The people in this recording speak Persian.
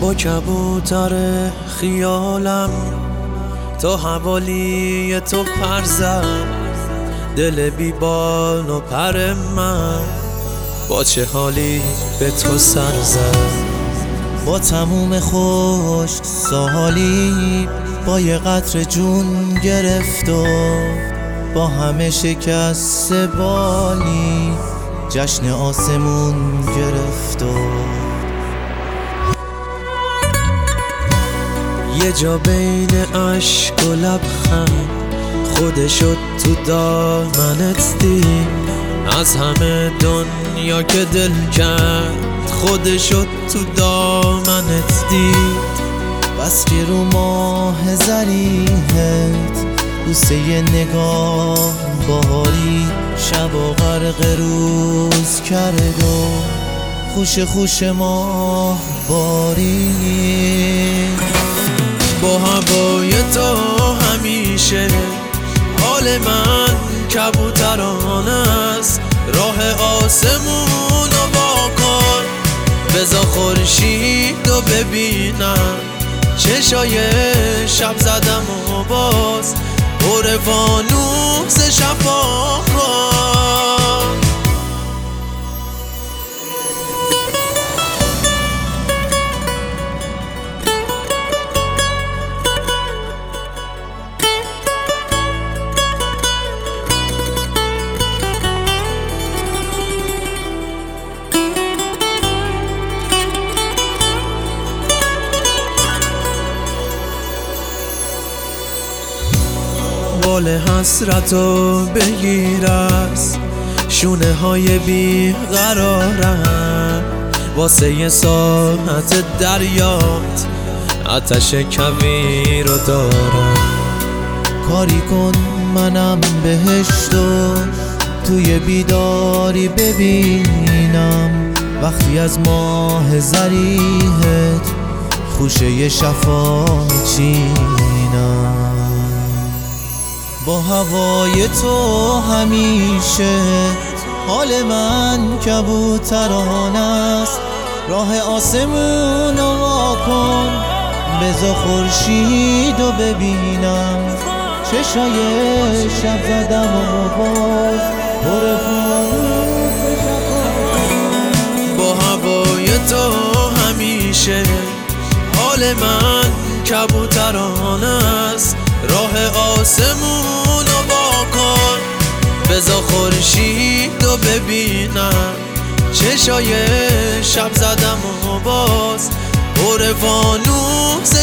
با کبوتر خیالم تا حوالی تو پرزم. دل بیبان و پر من با چه حالی به تو سر زد با تموم خوش سالی با یه قطر جون گرفت و با همه شکست بالی جشن آسمون گرفت و یه جا بین عشق و لبخند. خودشو تو دامنت دید. از همه دنیا که دل کرد خودشو تو دامنت دید. بس که رو ماه زریحت بوسه یه نگاه باری شب و غرق روز کرد و خوش خوش ماه باری کبوتران است. راه آسمون رو با کن. بزا خورشید و ببینم. چشای شب زدم و باز. پر فانوس بال حسرت رو بگیر از شونه های بی قرارم واسه یه ساعت دریات آتش کویر رو دارم. کاری کن منم بهشتو توی بیداری ببینم. وقتی از ماه زریحت خوشه شفا چینم با هوای تو همیشه حال من کبوتران است. راه آسمون رو کن بزا خورشید و ببینم. چشای شب زدم و باز پر با هوای تو همیشه حال من کبوتران است. راه آسمون رو با کن. بزا خورشید و ببینم. چشای شب زدم و باز. پر فانوس